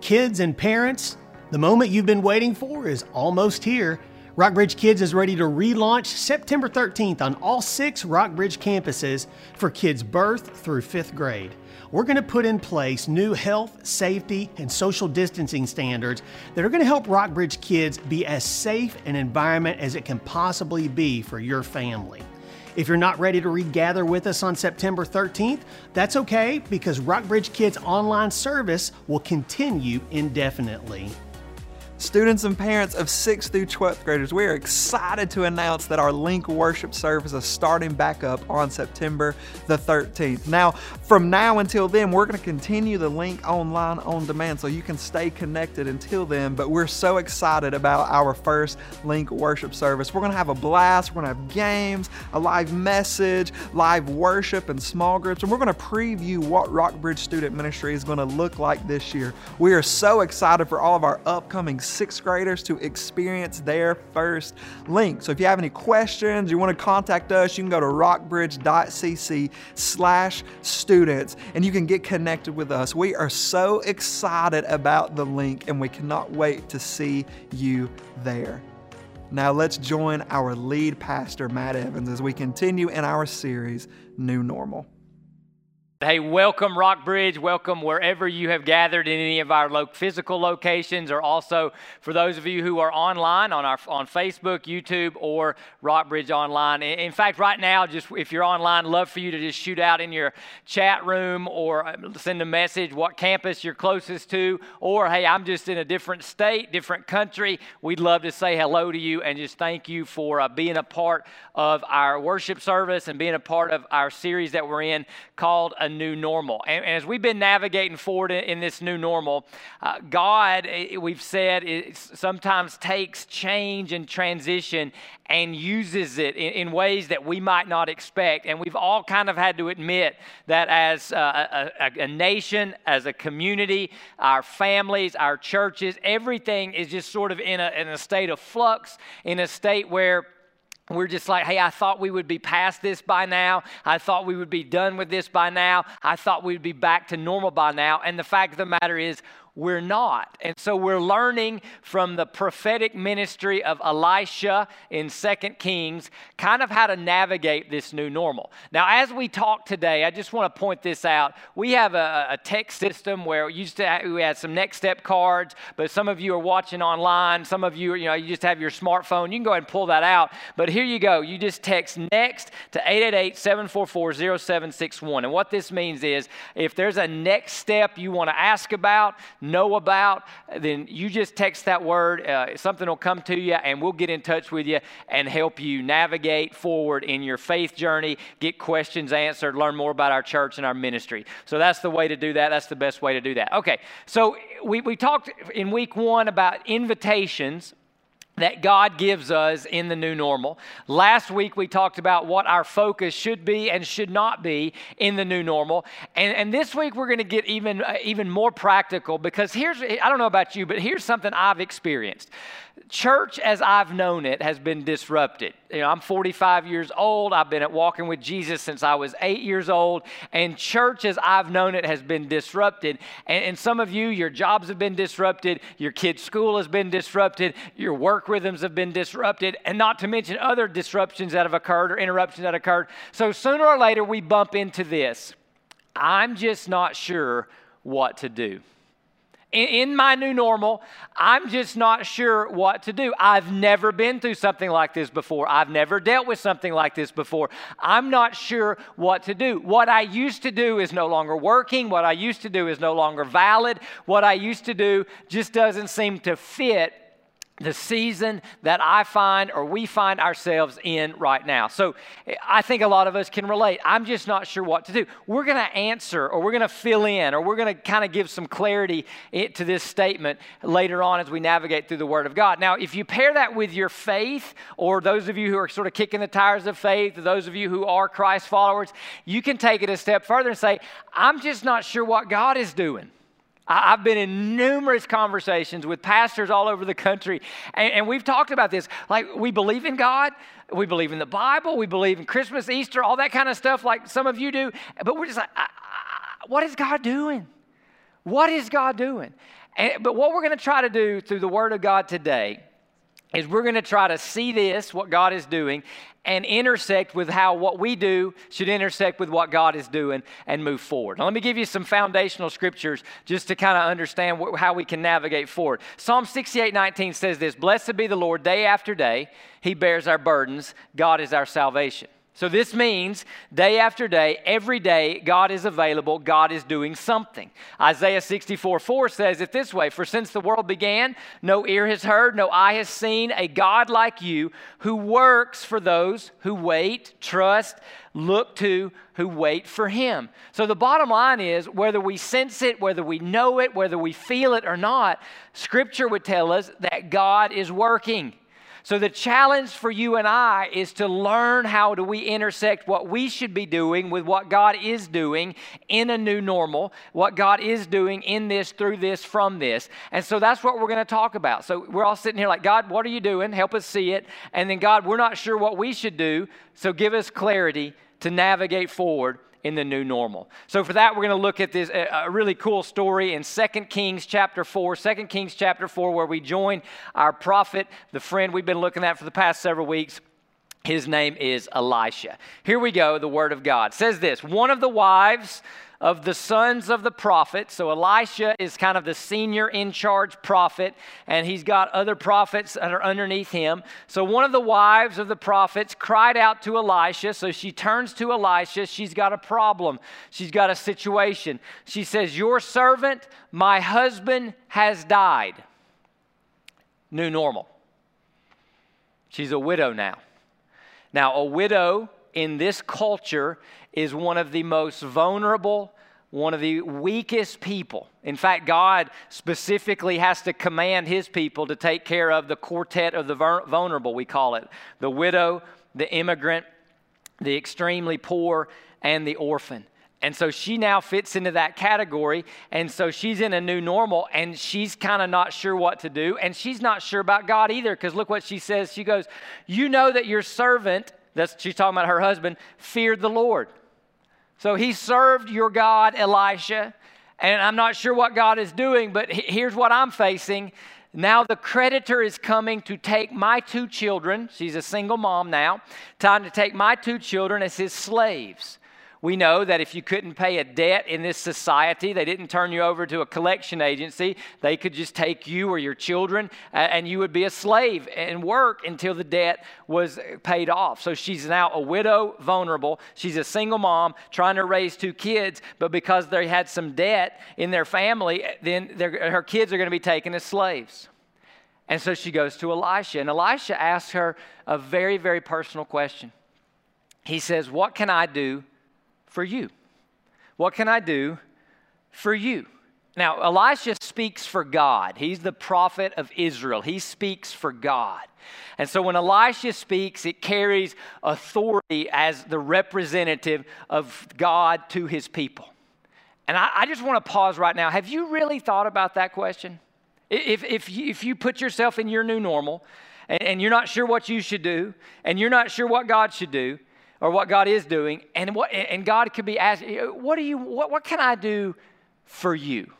Kids and parents, the moment you've been waiting for is almost here. Rockbridge Kids is ready to relaunch September 13th on all six Rockbridge campuses for kids birth through fifth grade. We're going to put in place new health, safety, and social distancing standards that are going to help Rockbridge kids be as safe an environment as it can possibly be for your family. If you're not ready to regather with us on September 13th, that's okay because Rockbridge Kids online service will continue indefinitely. Students and parents of 6th through 12th graders, we are excited to announce that our Link worship service is starting back up on September the 13th. Now, from now until then, we're going to continue the Link online on demand so you can stay connected until then. But we're so excited about our first Link worship service. We're going to have a blast, we're going to have games, a live message, live worship, and small groups. And we're going to preview what Rockbridge Student Ministry is going to look like this year. We are so excited for all of our upcoming sixth graders to experience their first link. So if you have any questions, you want to contact us, you can go to rockbridge.cc slash students and you can get connected with us. We are so excited about the link and we cannot wait to see you there. Now let's join our lead pastor, Matt Evans, as we continue in our series, New Normal. Hey, welcome Rockbridge. Welcome wherever you have gathered in any of our lo- physical locations, or also for those of you who are online on our on Facebook, YouTube, or Rockbridge online. In fact, right now, just if you're online, love for you to just shoot out in your chat room or uh, send a message what campus you're closest to, or hey, I'm just in a different state, different country. We'd love to say hello to you and just thank you for uh, being a part of our worship service and being a part of our series that we're in called new normal. And, and as we've been navigating forward in, in this new normal, uh, God, eh, we've said, it sometimes takes change and transition and uses it in, in, ways that we might not expect. And we've all kind of had to admit that as a, a, a nation, as a community, our families, our churches, everything is just sort of in a, in a state of flux, in a state where we're just like, hey, I thought we would be past this by now. I thought we would be done with this by now. I thought we'd be back to normal by now. And the fact of the matter is, we're not. And so we're learning from the prophetic ministry of Elisha in Second Kings kind of how to navigate this new normal. Now, as we talk today, I just want to point this out. We have a, a text system where we used to have, we had some next step cards, but some of you are watching online. Some of you, you know, you just have your smartphone. You can go ahead and pull that out. But here you go. You just text next to 888-744-0761. And what this means is if there's a next step you want to ask about, know about, then you just text that word. Uh, something will come to you, and we'll get in touch with you and help you navigate forward in your faith journey, get questions answered, learn more about our church and our ministry. So that's the way to do that. That's the best way to do that. Okay, so we, we talked in week one about invitations that God gives us in the new normal. Last week we talked about what our focus should be and should not be in the new normal. And, and this week we're going to get even, uh, even more practical because here's, I don't know about you, but here's something I've experienced church as I've known it has been disrupted. You know, I'm 45 years old. I've been at walking with Jesus since I was eight years old. And church as I've known it has been disrupted. And, and some of you, your jobs have been disrupted. Your kids' school has been disrupted. Your work rhythms have been disrupted. And not to mention other disruptions that have occurred or interruptions that occurred. So sooner or later, we bump into this. I'm just not sure what to do in, my new normal, I'm just not sure what to do. I've never been through something like this before. I've never dealt with something like this before. I'm not sure what to do. What I used to do is no longer working. What I used to do is no longer valid. What I used to do just doesn't seem to fit the season that I find or we find ourselves in right now. So I think a lot of us can relate. I'm just not sure what to do. We're going to answer or we're going to fill in or we're going to kind of give some clarity to this statement later on as we navigate through the Word of God. Now, if you pair that with your faith or those of you who are sort of kicking the tires of faith those of you who are Christ followers, you can take it a step further and say, I'm just not sure what God is doing. I've been in numerous conversations with pastors all over the country, and, and, we've talked about this. Like, we believe in God, we believe in the Bible, we believe in Christmas, Easter, all that kind of stuff, like some of you do, but we're just like, I, I, what is God doing? What is God doing? And, but what we're going to try to do through the Word of God today is we're going to try to see this, what God is doing, and intersect with how what we do should intersect with what God is doing and move forward. Now, let me give you some foundational scriptures just to kind of understand wh- how we can navigate forward. Psalm 68 19 says this Blessed be the Lord day after day, He bears our burdens, God is our salvation. So, this means day after day, every day, God is available, God is doing something. Isaiah 64 4 says it this way For since the world began, no ear has heard, no eye has seen a God like you who works for those who wait, trust, look to, who wait for Him. So, the bottom line is whether we sense it, whether we know it, whether we feel it or not, Scripture would tell us that God is working. So the challenge for you and I is to learn how do we intersect what we should be doing with what God is doing in a new normal, what God is doing in this, through this, from this. And so that's what we're going to talk about. So we're all sitting here like, God, what are you doing? Help us see it. And then, God, we're not sure what we should do. So give us clarity to navigate forward in the new normal. So for that we're going to look at this a really cool story in 2 Kings chapter 4, 2 Kings chapter 4 where we join our prophet, the friend we've been looking at for the past several weeks. His name is Elisha. Here we go, the word of God. It says this, one of the wives of the sons of the prophet. So Elisha is kind of the senior in charge prophet, and he's got other prophets that are underneath him. So one of the wives of the prophets cried out to Elisha. So she turns to Elisha. She's got a problem, she's got a situation. She says, Your servant, my husband, has died. New normal. She's a widow now. Now, a widow in this culture is one of the most vulnerable, one of the weakest people. In fact, God specifically has to command his people to take care of the quartet of the vulnerable, we call it the widow, the immigrant, the extremely poor, and the orphan. And so she now fits into that category. And so she's in a new normal and she's kind of not sure what to do. And she's not sure about God either because look what she says. She goes, You know that your servant, that's, she's talking about her husband, feared the Lord. So he served your God, Elisha, and I'm not sure what God is doing, but here's what I'm facing. Now the creditor is coming to take my two children. She's a single mom now. Time to take my two children as his slaves. We know that if you couldn't pay a debt in this society, they didn't turn you over to a collection agency. They could just take you or your children and you would be a slave and work until the debt was paid off. So she's now a widow, vulnerable. She's a single mom trying to raise two kids, but because they had some debt in their family, then her kids are going to be taken as slaves. And so she goes to Elisha, and Elisha asks her a very, very personal question. He says, What can I do? For you? What can I do for you? Now, Elisha speaks for God. He's the prophet of Israel. He speaks for God. And so when Elisha speaks, it carries authority as the representative of God to his people. And I, I just want to pause right now. Have you really thought about that question? If, if, you, if you put yourself in your new normal and, and you're not sure what you should do and you're not sure what God should do, or what God is doing, and what and God could be asking, what do you what, what can I do for you?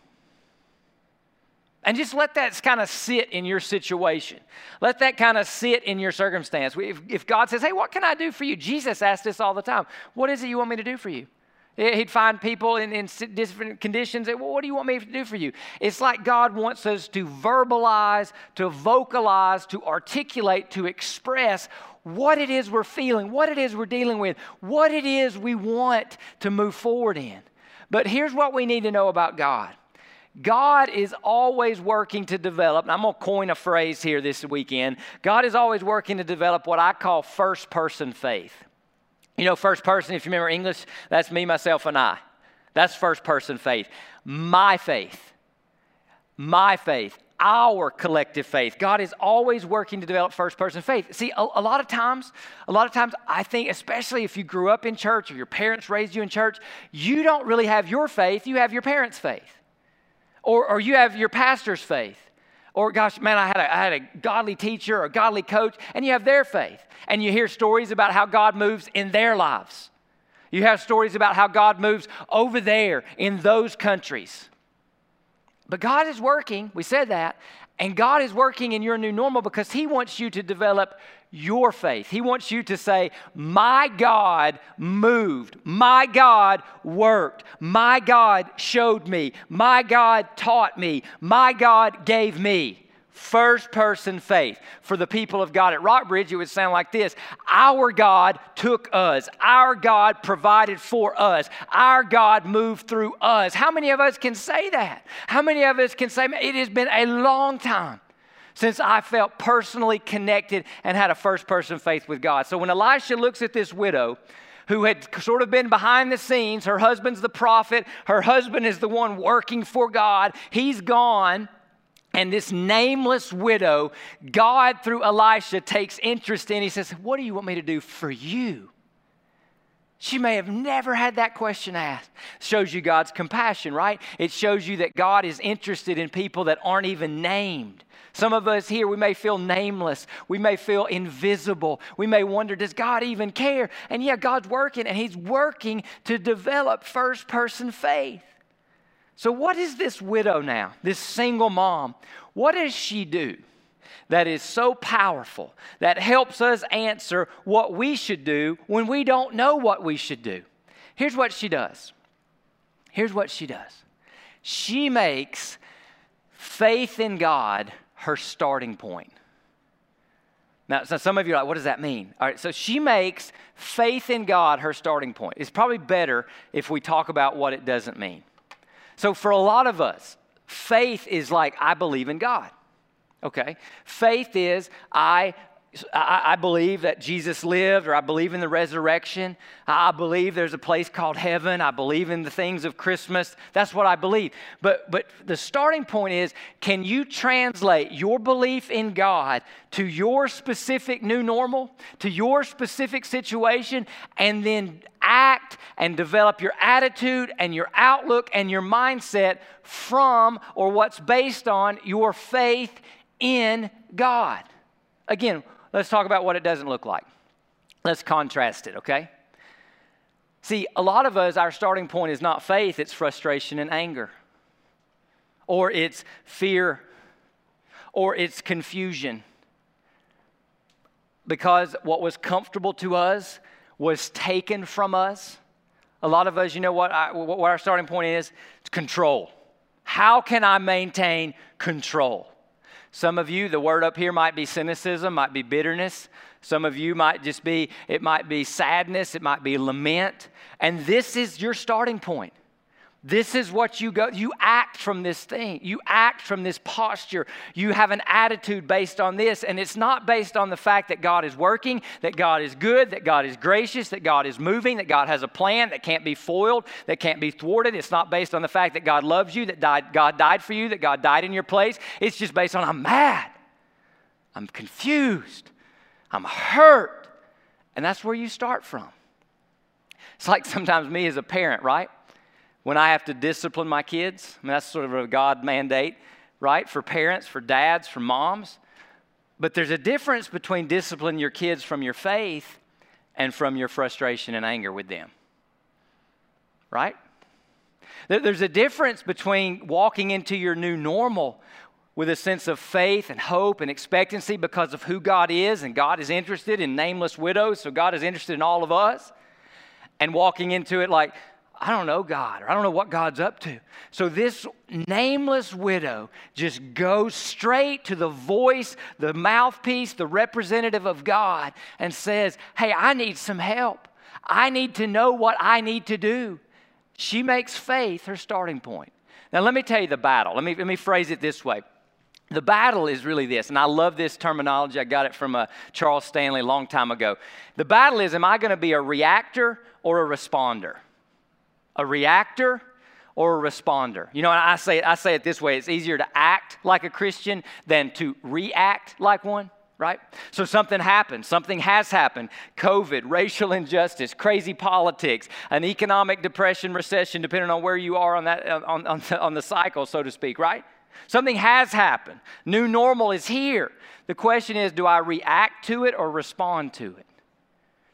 And just let that kind of sit in your situation. Let that kind of sit in your circumstance. If, if God says, Hey, what can I do for you? Jesus asked this all the time. What is it you want me to do for you? He'd find people in, in different conditions. Well, what do you want me to do for you? It's like God wants us to verbalize, to vocalize, to articulate, to express what it is we're feeling, what it is we're dealing with, what it is we want to move forward in. But here's what we need to know about God God is always working to develop, I'm going to coin a phrase here this weekend. God is always working to develop what I call first person faith. You know, first person, if you remember English, that's me, myself, and I. That's first person faith. My faith. My faith our collective faith. God is always working to develop first person faith. See, a, a, lot of times, a lot of times, I think, especially if you grew up in church or your parents raised you in church, you don't really have your faith, you have your parents' faith. Or, or you have your pastor's faith. Or, gosh, man, I had, a, I had a godly teacher or a godly coach, and you have their faith. And you hear stories about how God moves in their lives. You have stories about how God moves over there in those countries. But God is working, we said that, and God is working in your new normal because He wants you to develop your faith. He wants you to say, My God moved. My God worked. My God showed me. My God taught me. My God gave me. First person faith. For the people of God at Rockbridge, it would sound like this Our God took us. Our God provided for us. Our God moved through us. How many of us can say that? How many of us can say, It has been a long time since I felt personally connected and had a first person faith with God. So when Elisha looks at this widow, who had sort of been behind the scenes. Her husband's the prophet. Her husband is the one working for God. He's gone. And this nameless widow, God through Elisha takes interest in. He says, What do you want me to do for you? She may have never had that question asked. Shows you God's compassion, right? It shows you that God is interested in people that aren't even named. Some of us here, we may feel nameless. We may feel invisible. We may wonder, does God even care? And yeah, God's working, and He's working to develop first person faith. So, what is this widow now, this single mom? What does she do that is so powerful that helps us answer what we should do when we don't know what we should do? Here's what she does. Here's what she does. She makes faith in God her starting point. Now, so some of you are like, what does that mean? All right, so she makes faith in God her starting point. It's probably better if we talk about what it doesn't mean. So, for a lot of us, faith is like, I believe in God. Okay? Faith is, I I, believe that Jesus lived, or I believe in the resurrection. I believe there's a place called heaven. I believe in the things of Christmas. That's what I believe. But, but the starting point is can you translate your belief in God to your specific new normal, to your specific situation, and then act and develop your attitude and your outlook and your mindset from or what's based on your faith in God? Again, let's talk about what it doesn't look like. Let's contrast it, okay? See, a lot of us, our starting point is not faith, it's frustration and anger, or it's fear, or it's confusion. Because what was comfortable to us was taken from us. A lot of us, you know what, I, what our starting point is? It's control. How can I maintain control? Some of you, the word up here might be cynicism, might be bitterness. Some of you might just be, it might be sadness, it might be lament. And this is your starting point. This is what you go, you act from this thing. You act from this posture. You have an attitude based on this. And it's not based on the fact that God is working, that God is good, that God is gracious, that God is moving, that God has a plan that can't be foiled, that can't be thwarted. It's not based on the fact that God loves you, that died, God died for you, that God died in your place. It's just based on I'm mad, I'm confused, I'm hurt. And that's where you start from. It's like sometimes me as a parent, right? When I have to discipline my kids. I mean, that's sort of a God mandate, right? For parents, for dads, for moms. But there's a difference between disciplining your kids from your faith and from your frustration and anger with them, right? There's a difference between walking into your new normal with a sense of faith and hope and expectancy because of who God is, and God is interested in nameless widows, so God is interested in all of us, and walking into it like, I don't know God, or I don't know what God's up to. So this nameless widow just goes straight to the voice, the mouthpiece, the representative of God, and says, Hey, I need some help. I need to know what I need to do. She makes faith her starting point. Now, let me tell you the battle. Let me, let me phrase it this way. The battle is really this, and I love this terminology. I got it from uh, Charles Stanley a long time ago. The battle is am I going to be a reactor or a responder? A reactor or a responder. You know, I say, I say it this way it's easier to act like a Christian than to react like one right? So something happened. Something has happened. COVID, racial injustice, crazy politics, an economic depression, recession, depending on where you are on that on, on, on the cycle, so to speak, right? Something has happened. New normal is here. The question is, do I react to it or respond to it?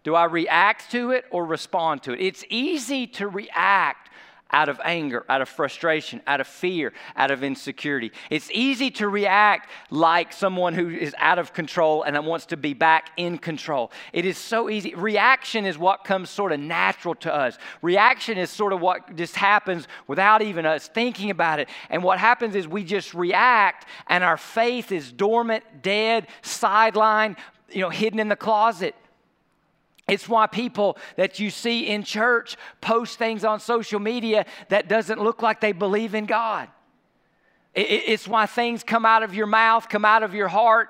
Do I react to it or respond to it? It's easy to react out of anger, out of frustration, out of fear, out of insecurity. It's easy to react like someone who is out of control and wants to be back in control. It is so easy. Reaction is what comes sort of natural to us. Reaction is sort of what just happens without even us thinking about it. And what happens is we just react and our faith is dormant, dead, sidelined, you know, hidden in the closet. It's why people that you see in church post things on social media that doesn't look like they believe in God. It's why things come out of your mouth, come out of your heart.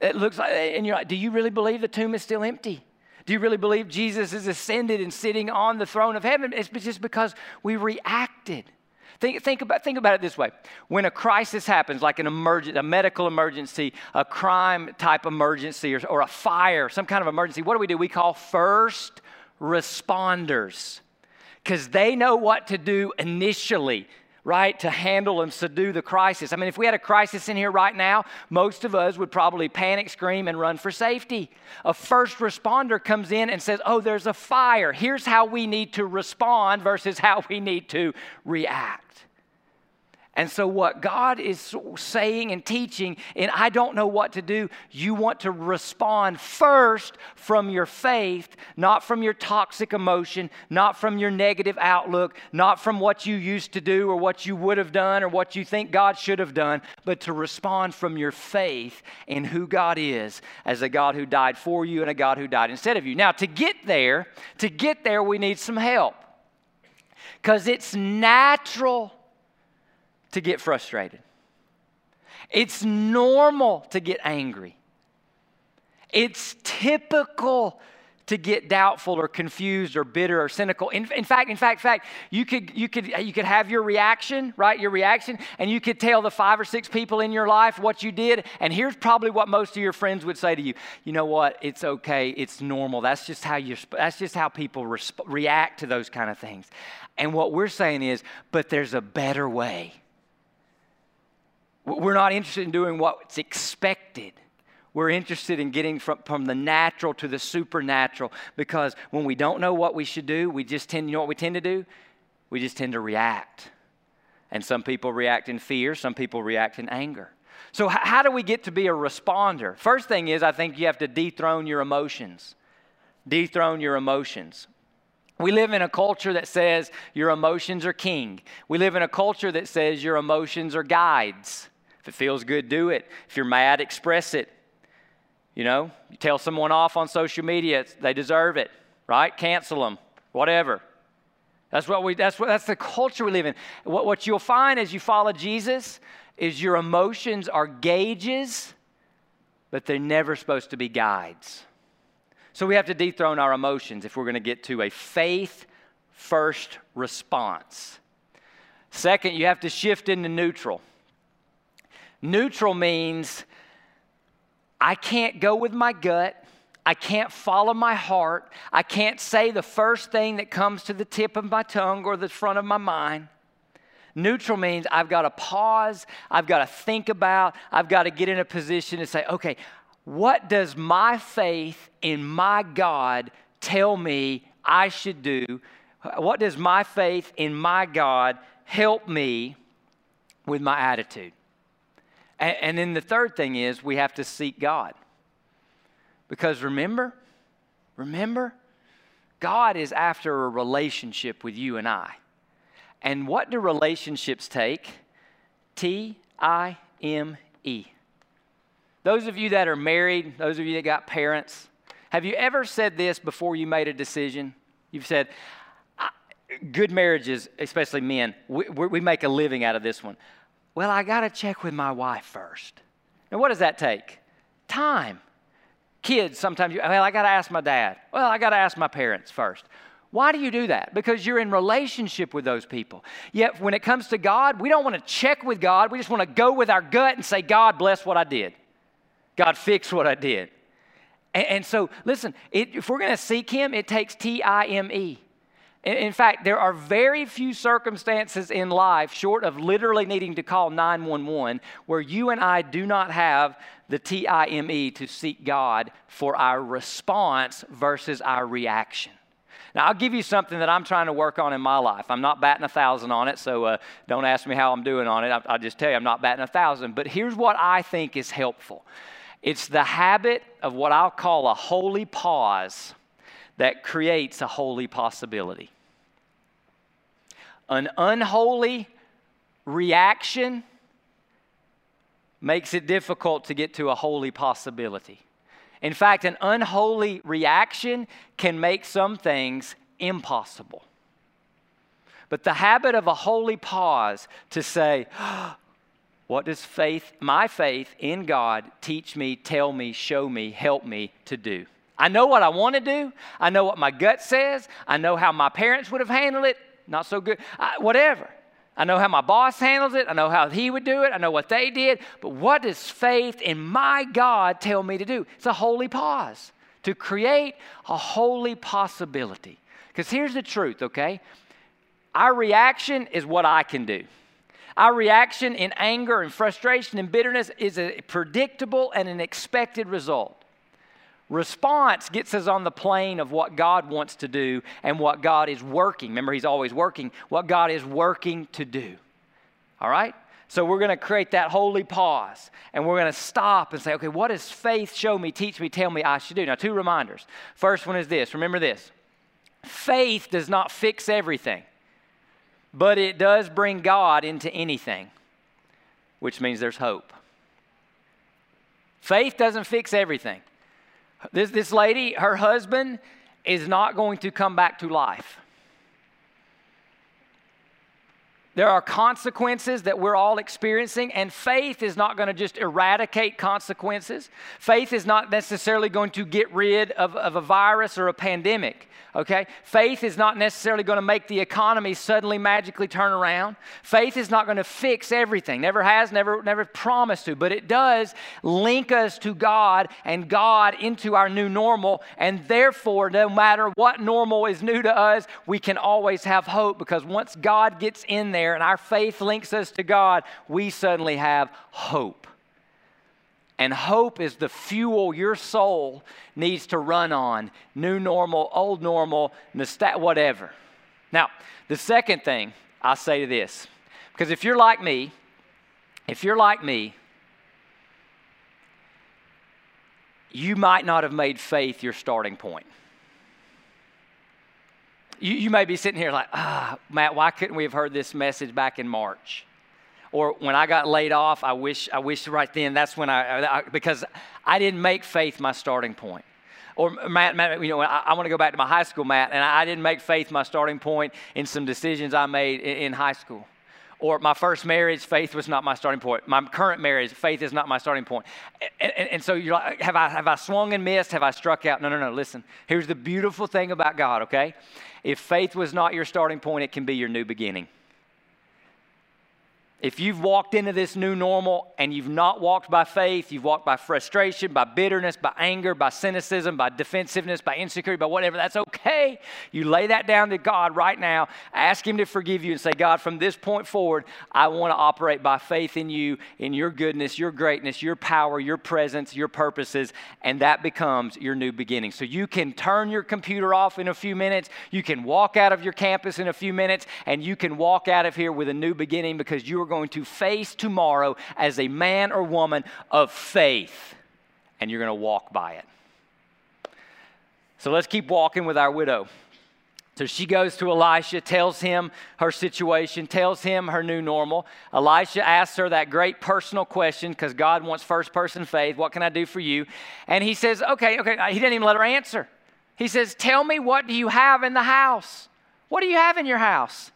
It looks like, and you're like, do you really believe the tomb is still empty? Do you really believe Jesus is ascended and sitting on the throne of heaven? It's just because we reacted. Think, think, about, think about it this way. When a crisis happens, like an emergent, a medical emergency, a crime type emergency, or, or a fire, some kind of emergency, what do we do? We call first responders because they know what to do initially right, to handle and subdue the crisis. I mean, if we had a crisis in here right now, most of us would probably panic, scream, and run for safety. A first responder comes in and says, Oh, there's a fire. Here's how we need to respond versus how we need to react. And so, what God is saying and teaching, and I don't know what to do, you want to respond first from your faith, not from your toxic emotion, not from your negative outlook, not from what you used to do or what you would have done or what you think God should have done, but to respond from your faith in who God is as a God who died for you and a God who died instead of you. Now, to get there, to get there, we need some help because it's natural to get frustrated. It's normal to get angry. It's typical to get doubtful or confused or bitter or cynical. In, in, fact, in fact, fact, you could you could you could have your reaction, right? Your reaction, and you could tell the five or six people in your life what you did. And here's probably what most of your friends would say to you: You know what? It's okay. It's normal. That's just how you. That's just how people resp- react to those kind of things. And what we're saying is, but there's a better way. We're not interested in doing what's expected. We're interested in getting from, from the natural to the supernatural because when we don't know what we should do, we just tend, you know what we tend to do? We just tend to react. And some people react in fear, some people react in anger. So, h- how do we get to be a responder? First thing is, I think you have to dethrone your emotions. Dethrone your emotions. We live in a culture that says your emotions are king. We live in a culture that says your emotions are guides. It feels good, do it. If you're mad, express it. You know, you tell someone off on social media, they deserve it, right? Cancel them, whatever. That's what we. That's what. That's the culture we live in. What, what you'll find as you follow Jesus is your emotions are gauges, but they're never supposed to be guides. So we have to dethrone our emotions if we're going to get to a faith first response. Second, you have to shift into neutral. Neutral means I can't go with my gut. I can't follow my heart. I can't say the first thing that comes to the tip of my tongue or the front of my mind. Neutral means I've got to pause, I've got to think about, I've got to get in a position to say, okay, what does my faith in my God tell me I should do? What does my faith in my God help me with my attitude? And, and then the third thing is we have to seek God. Because remember, remember, God is after a relationship with you and I. And what do relationships take? T I M E. Those of you that are married, those of you that got parents, have you ever said this before you made a decision? You've said, good marriages, especially men, we, we make a living out of this one. Well, I got to check with my wife first. Now, what does that take? Time. Kids, sometimes, you, well, I got to ask my dad. Well, I got to ask my parents first. Why do you do that? Because you're in relationship with those people. Yet when it comes to God, we don't want to check with God. We just want to go with our gut and say, God bless what I did. God fix what I did. And, so, listen, it, if we're going to seek Him, it takes T I M E. In fact, there are very few circumstances in life, short of literally needing to call 911, where you and I do not have the TIME to seek God for our response versus our reaction. Now, I'll give you something that I'm trying to work on in my life. I'm not batting a thousand on it, so uh, don't ask me how I'm doing on it. I, I'll just tell you, I'm not batting a thousand. But here's what I think is helpful it's the habit of what I'll call a holy pause that creates a holy possibility. An unholy reaction makes it difficult to get to a holy possibility. In fact, an unholy reaction can make some things impossible. But the habit of a holy pause to say, what does faith, my faith in God, teach me, tell me, show me, help me to do? I know what I want to do. I know what my gut says. I know how my parents would have handled it. Not so good. I, whatever. I know how my boss handles it. I know how he would do it. I know what they did. But what does faith in my God tell me to do? It's a holy pause to create a holy possibility. Because here's the truth, okay? Our reaction is what I can do. Our reaction in anger and frustration and bitterness is a predictable and an expected result. Response gets us on the plane of what God wants to do and what God is working. Remember, He's always working, what God is working to do. All right? So we're going to create that holy pause and we're going to stop and say, okay, what does faith show me, teach me, tell me I should do? Now, two reminders. First one is this remember this faith does not fix everything, but it does bring God into anything, which means there's hope. Faith doesn't fix everything. This, this lady, her husband, is not going to come back to life. There are consequences that we're all experiencing, and faith is not going to just eradicate consequences. Faith is not necessarily going to get rid of, of a virus or a pandemic okay? Faith is not necessarily going to make the economy suddenly magically turn around. Faith is not going to fix everything. Never has, never never promised to, but it does link us to God and God into our new normal, and therefore no matter what normal is new to us, we can always have hope because once God gets in there and our faith links us to God, we suddenly have hope. And hope is the fuel your soul needs to run on new normal, old normal, nostalgia, whatever. Now, the second thing I say to this, because if you're like me, if you're like me, you might not have made faith your starting point. You, you may be sitting here like, ah, Matt, why couldn't we have heard this message back in March? Or when I got laid off, I wish, I wish right then that's when I, I because I didn't make faith my starting point. Or Matt, Matt you know, I, I want to go back to my high school, Matt, and I, I, didn't make faith my starting point in some decisions I made in, in high school. Or my first marriage, faith was not my starting point. My current marriage, faith is not my starting point. And, and, and so you're like, have I, have I swung and missed? Have I struck out? No, no, no. Listen, here's the beautiful thing about God, okay? If faith was not your starting point, it can be your new beginning. If you've walked into this new normal and you've not walked by faith, you've walked by frustration, by bitterness, by anger, by cynicism, by defensiveness, by insecurity, by whatever, that's okay. You lay that down to God right now. Ask Him to forgive you and say, God, from this point forward, I want to operate by faith in you, in your goodness, your greatness, your power, your presence, your purposes, and that becomes your new beginning. So you can turn your computer off in a few minutes, you can walk out of your campus in a few minutes, and you can walk out of here with a new beginning because you are going to face tomorrow as a man or woman of faith, and you're going to walk by it. So let's keep walking with our widow. So she goes to Elisha, tells him her situation, tells him her new normal. Elisha asks her that great personal question because God wants first person faith. What can I do for you? And he says, okay, okay. He didn't even let her answer. He says, Tell me, what do you have in the house? What do you have in your house?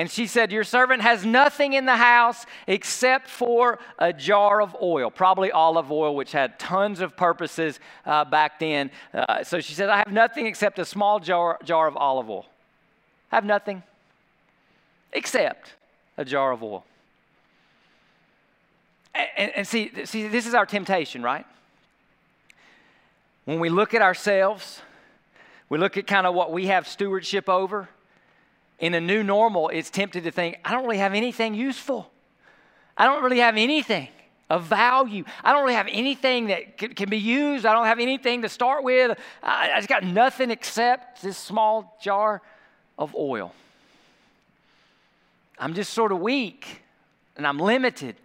And she said, Your servant has nothing in the house except for a jar of oil, probably olive oil, which had tons of purposes uh, back then. Uh, so she said, I have nothing except a small jar, jar of olive oil. I have nothing except a jar of oil. And, and see, see, this is our temptation, right? When we look at ourselves, we look at kind of what we have stewardship over in a new normal, it's tempted to think, I don't really have anything useful. I don't really have anything. of value. I don't really have anything that can be used. I don't have anything to start with. I just got nothing except this small jar of oil. I'm just sort of weak and I'm limited.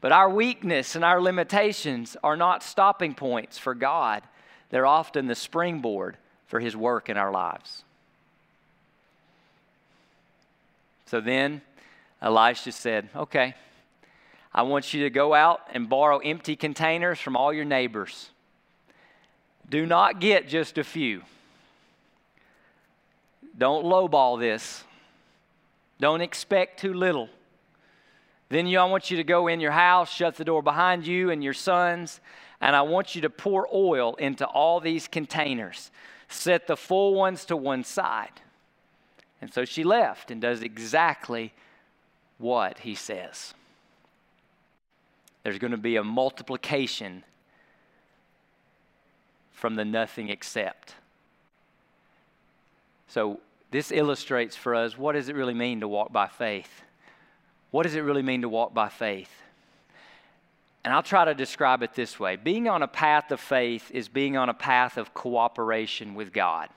But our weakness and our limitations are not stopping points for God, they're often the springboard for His work in our lives. So then Elisha said, Okay, I want you to go out and borrow empty containers from all your neighbors. Do not get just a few. Don't lowball this. Don't expect too little. Then you, I want you to go in your house, shut the door behind you and your sons, and I want you to pour oil into all these containers. Set the full ones to one side. And so she left and does exactly what he says. There's going to be a multiplication from the nothing except. So, this illustrates for us what does it really mean to walk by faith? What does it really mean to walk by faith? And I'll try to describe it this way being on a path of faith is being on a path of cooperation with God.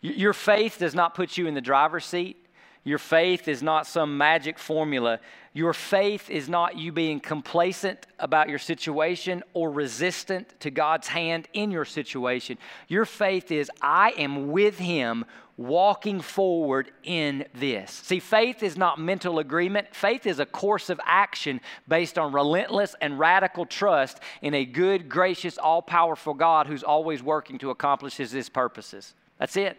Your faith does not put you in the driver's seat. Your faith is not some magic formula. Your faith is not you being complacent about your situation or resistant to God's hand in your situation. Your faith is, I am with Him walking forward in this. See, faith is not mental agreement. Faith is a course of action based on relentless and radical trust in a good, gracious, all powerful God who's always working to accomplish His purposes. That's it.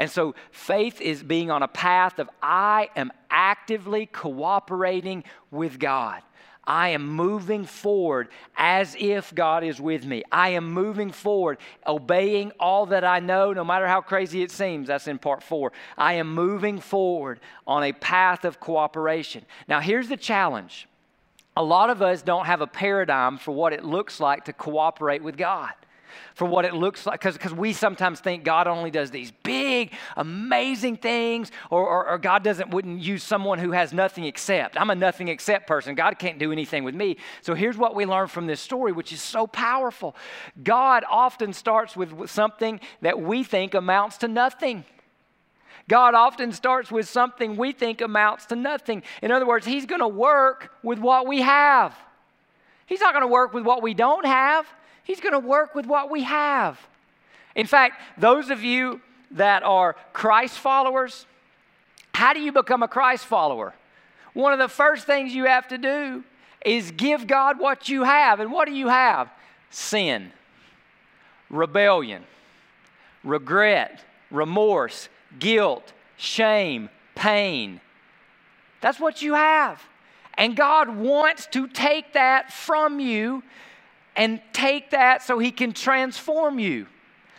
And so faith is being on a path of I am actively cooperating with God. I am moving forward as if God is with me. I am moving forward, obeying all that I know, no matter how crazy it seems. That's in part four. I am moving forward on a path of cooperation. Now, here's the challenge a lot of us don't have a paradigm for what it looks like to cooperate with God for what it looks like because we sometimes think god only does these big amazing things or, or, or, god doesn't wouldn't use someone who has nothing except i'm a nothing except person god can't do anything with me so here's what we learn from this story which is so powerful god often starts with something that we think amounts to nothing God often starts with something we think amounts to nothing. In other words, He's going to work with what we have. He's not going to work with what we don't have. He's going to work with what we have. In fact, those of you that are Christ followers, how do you become a Christ follower? One of the first things you have to do is give God what you have. And what do you have? Sin, rebellion, regret, remorse, guilt, shame, pain. That's what you have. And God wants to take that from you and take that so He can transform you.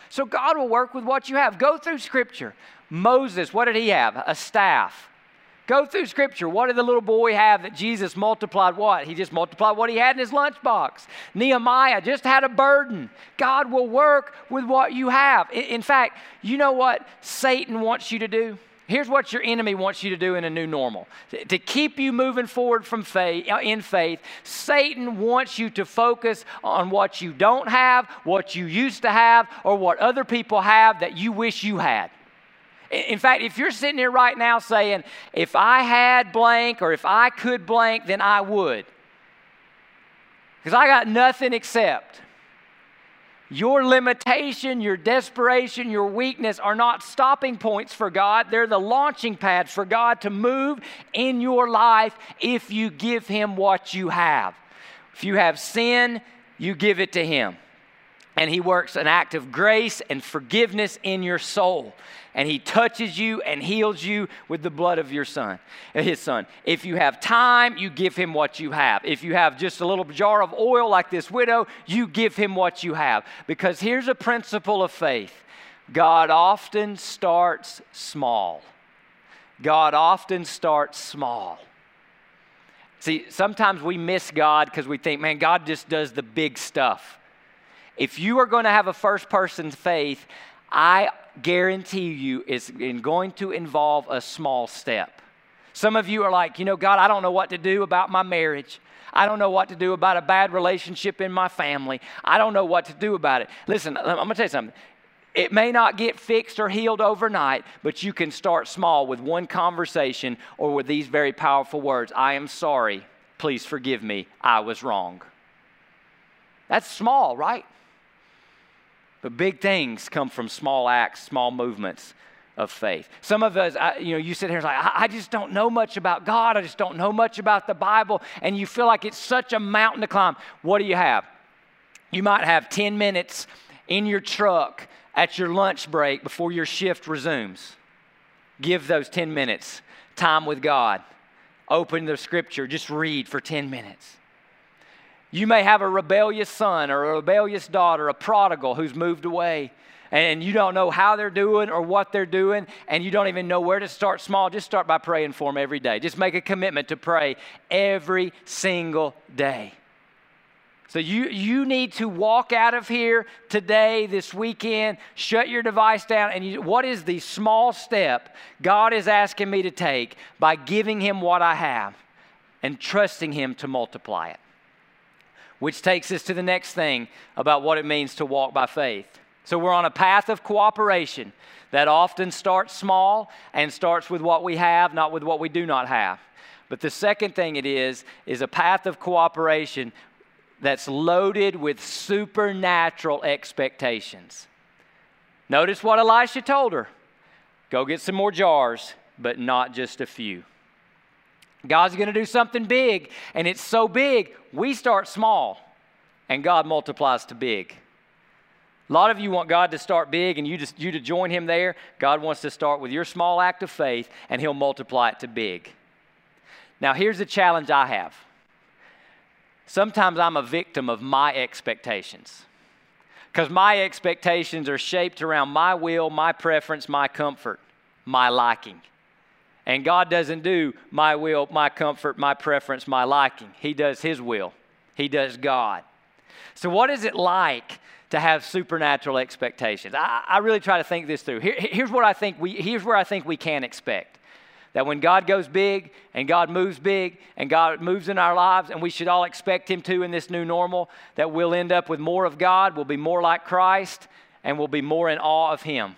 So God will work with what you have. Go through Scripture. Moses, what did he have? A staff. Go through Scripture. What did the little boy have that Jesus multiplied what? He just multiplied what he had in his lunchbox. Nehemiah just had a burden. God will work with what you have. In fact, you know what Satan wants you to do? Here's what your enemy wants you to do in a new normal. To keep you moving forward from faith, uh, in faith, Satan wants you to focus on what you don't have, what you used to have, or what other people have that you wish you had. In fact, if you're sitting here right now saying, if I had blank or if I could blank, then I would. Because I got nothing except. Your limitation, your desperation, your weakness are not stopping points for God. They're the launching pads for God to move in your life if you give Him what you have. If you have sin, you give it to Him. And He works an act of grace and forgiveness in your soul and he touches you and heals you with the blood of your son, uh, his son. If you have time, you give him what you have. If you have just a little jar of oil like this widow, you give him what you have. Because here's a principle of faith God often starts small. God often starts small. See, sometimes we miss God because we think, man, God just does the big stuff. If you are going to have a first person faith, I guarantee you it's going to involve a small step. Some of you are like, you know, God, I don't know what to do about my marriage. I don't know what to do about a bad relationship in my family. I don't know what to do about it. Listen, I'm going to tell you something. It may not get fixed or healed overnight, but you can start small with one conversation or with these very powerful words I am sorry. Please forgive me. I was wrong. That's small, right? But big things come from small acts, small movements of faith. Some of us, I, you know, you sit here and like, I, I just don't know much about God. I just don't know much about the Bible. And you feel like it's such a mountain to climb. What do you have? You might have 10 minutes in your truck at your lunch break before your shift resumes. Give those 10 minutes time with God. Open the scripture, just read for 10 minutes. You may have a rebellious son or a rebellious daughter, a prodigal who's moved away, and you don't know how they're doing or what they're doing, and you don't even know where to start small. Just start by praying for them every day. Just make a commitment to pray every single day. So you, you need to walk out of here today, this weekend, shut your device down, and you, what is the small step God is asking me to take by giving Him what I have and trusting Him to multiply it? Which takes us to the next thing about what it means to walk by faith. So we're on a path of cooperation that often starts small and starts with what we have, not with what we do not have. But the second thing it is, is a path of cooperation that's loaded with supernatural expectations. Notice what Elisha told her go get some more jars, but not just a few. God's going to do something big, and it's so big, we start small, and God multiplies to big. A lot of you want God to start big and you, just, you to join Him there. God wants to start with your small act of faith, and He'll multiply it to big. Now, here's the challenge I have Sometimes I'm a victim of my expectations because my expectations are shaped around my will, my preference, my comfort, my liking. And God doesn't do my will, my comfort, my preference, my liking. He does His will, He does God. So, what is it like to have supernatural expectations? I, I really try to think this through. Here, here's what I think we, here's where I think we can expect. That when God goes big and God moves big and God moves in our lives, and we should all expect Him to in this new normal, that we'll end up with more of God, we'll be more like Christ, and we'll be more in awe of Him.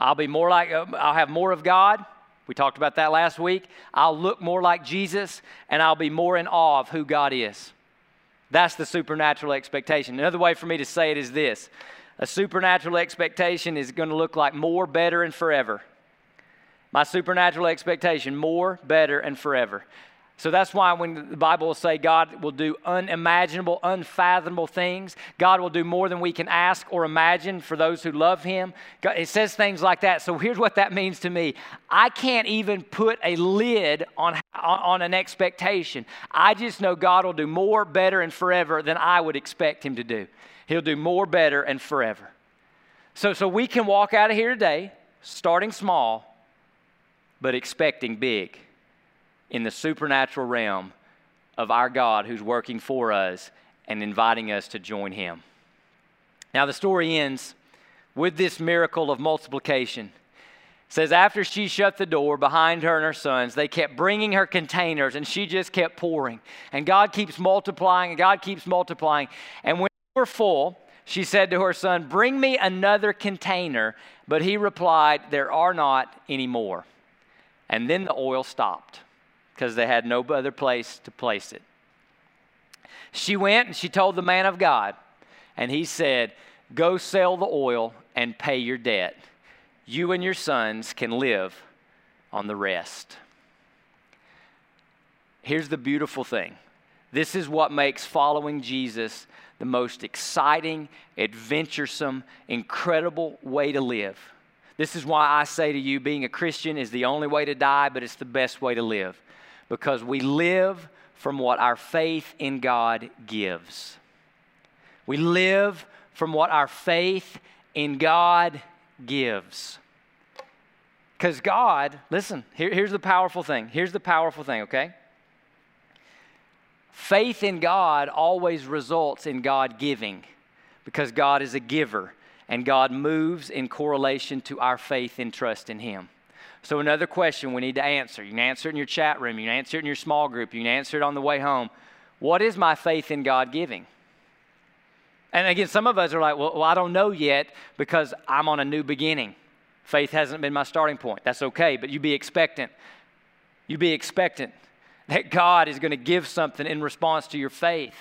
I'll be more like, uh, I'll have more of God. We talked about that last week. I'll look more like Jesus, and I'll be more in awe of who God is. That's the supernatural expectation. Another way for me to say it is this a supernatural expectation is going to look like more, better, and forever. My supernatural expectation, more, better, and forever. So that's why when the Bible will say God will do unimaginable, unfathomable things, God will do more than we can ask or imagine for those who love Him. it says things like that. So here's what that means to me I can't even put a lid on, on an expectation. I just know God will do more, better, and forever than I would expect Him to do. He'll do more, better, and forever. So, so we can walk out of here today, starting small, but expecting big in the supernatural realm of our God who's working for us and inviting us to join Him. Now, the story ends with this miracle of multiplication. It says, after she shut the door behind her and her sons, they kept bringing her containers and she just kept pouring. And God keeps multiplying and God keeps multiplying. And when they were full, she said to her son, Bring me another container. But he replied, There are not any more. And then the oil stopped because they had no other place to place it. She went and she told the man of God, and he said, Go sell the oil and pay your debt. You and your sons can live on the rest. Here's the beautiful thing this is what makes following Jesus the most exciting, adventuresome, incredible way to live. This is why I say to you, being a Christian is the only way to die, but it's the best way to live. Because we live from what our faith in God gives. We live from what our faith in God gives. Because God, listen, here, here's the powerful thing. Here's the powerful thing, okay? Faith in God always results in God giving because God is a giver and God moves in correlation to our faith and trust in Him. So, another question we need to answer. You can answer it in your chat room, you can answer it in your small group, you can answer it on the way home. What is my faith in God giving? And again, some of us are like, well, well, I don't know yet because I'm on a new beginning. Faith hasn't been my starting point. That's okay, but you be expectant. You be expectant that God is going to give something in response to your faith.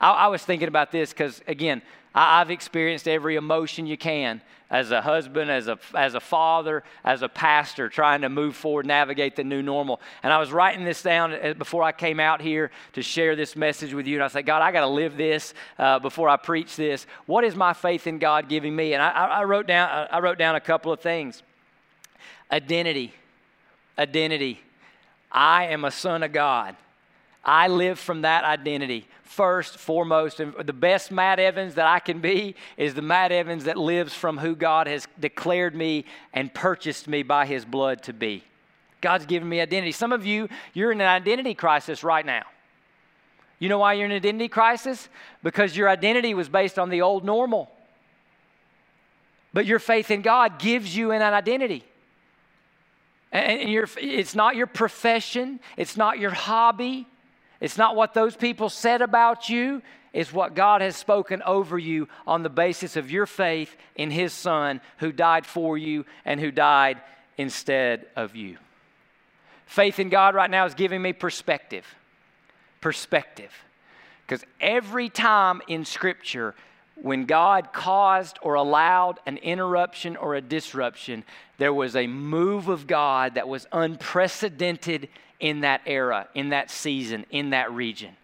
I, I was thinking about this because, again, I, have experienced every emotion you can as a husband, as a, as a father, as a pastor, trying to move forward, navigate the new normal. And I was writing this down uh, before I came out here to share this message with you. And I said, God, I got to live this uh, before I preach this. What is my faith in God giving me? And I, I, wrote down, I wrote down a couple of things identity. Identity. I am a son of God. I live from that identity first, foremost. And the best Matt Evans that I can be is the Matt Evans that lives from who God has declared me and purchased me by his blood to be. God's given me identity. Some of you, you're in an identity crisis right now. You know why you're in an identity crisis? Because your identity was based on the old normal. But your faith in God gives you an identity. And it's not your profession, it's not your hobby, it's not what those people said about you, it's what God has spoken over you on the basis of your faith in His Son who died for you and who died instead of you. Faith in God right now is giving me perspective. Perspective. Because every time in Scripture, when God caused or allowed an interruption or a disruption, there was a move of God that was unprecedented in that era, in that season, in that region.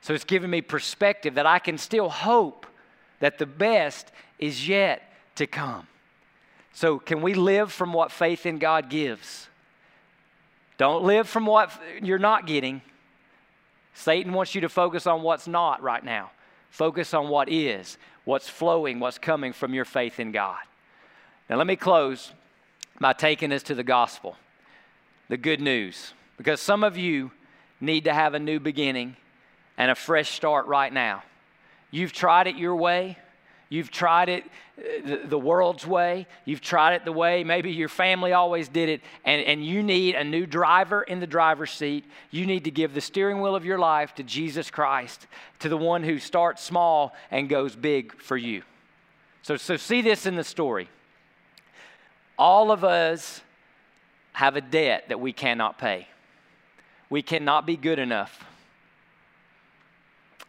So it's given me perspective that I can still hope that the best is yet to come. So, can we live from what faith in God gives? Don't live from what you're not getting. Satan wants you to focus on what's not right now. Focus on what is, what's flowing, what's coming from your faith in God. Now, let me close by taking us to the gospel, the good news. Because some of you need to have a new beginning and a fresh start right now. You've tried it your way. You've tried it uh, the world's way. You've tried it the way maybe your family always did it. And, and you need a new driver in the driver's seat. You need to give the steering wheel of your life to Jesus Christ, to the one who starts small and goes big for you. So, so see this in the story. All of us have a debt that we cannot pay. We cannot be good enough.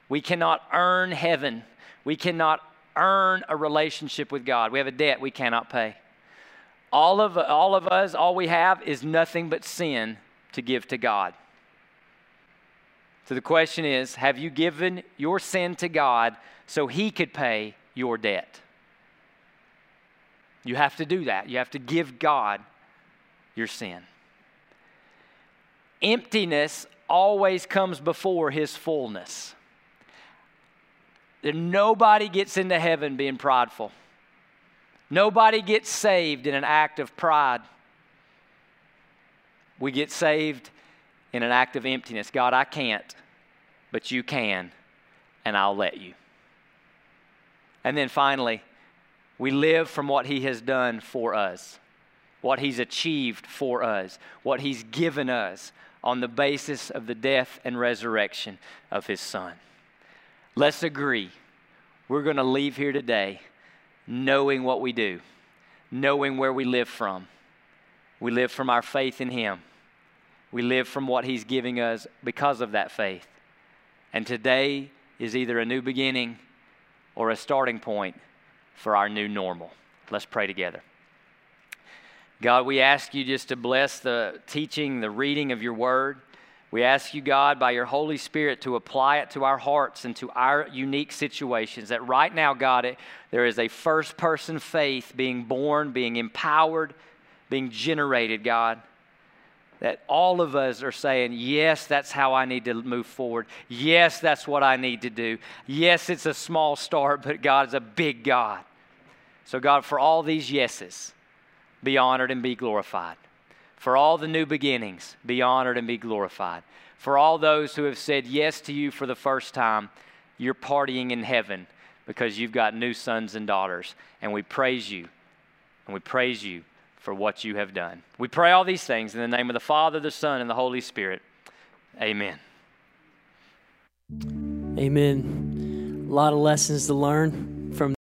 We cannot earn heaven. We cannot earn a relationship with God. We have a debt we cannot pay. All of, all of us, all we have is nothing but sin to give to God. So the question is have you given your sin to God so He could pay your debt? You have to do that. You have to give God your sin. Emptiness always comes before His fullness that nobody gets into heaven being prideful. Nobody gets saved in an act of pride. We get saved in an act of emptiness. God, I can't, but you can, and I'll let you. And then finally, we live from what He has done for us, what He's achieved for us, what He's given us on the basis of the death and resurrection of His Son. Let's agree. We're going to leave here today knowing what we do, knowing where we live from. We live from our faith in Him. We live from what He's giving us because of that faith. And today is either a new beginning or a starting point for our new normal. Let's pray together. God, we ask you just to bless the teaching, the reading of your word. We ask you, God, by your Holy Spirit to apply it to our hearts and to our unique situations. That right now, God, it, there is a first person faith being born, being empowered, being generated, God. That all of us are saying, Yes, that's how I need to move forward. Yes, that's what I need to do. Yes, it's a small start, but God is a big God. So, God, for all these yeses, be honored and be glorified. For all the new beginnings, be honored and be glorified. For all those who have said yes to you for the first time, you're partying in heaven because you've got new sons and daughters. And we praise you. And we praise you for what you have done. We pray all these things in the name of the Father, the Son, and the Holy Spirit. Amen. Amen. A lot of lessons to learn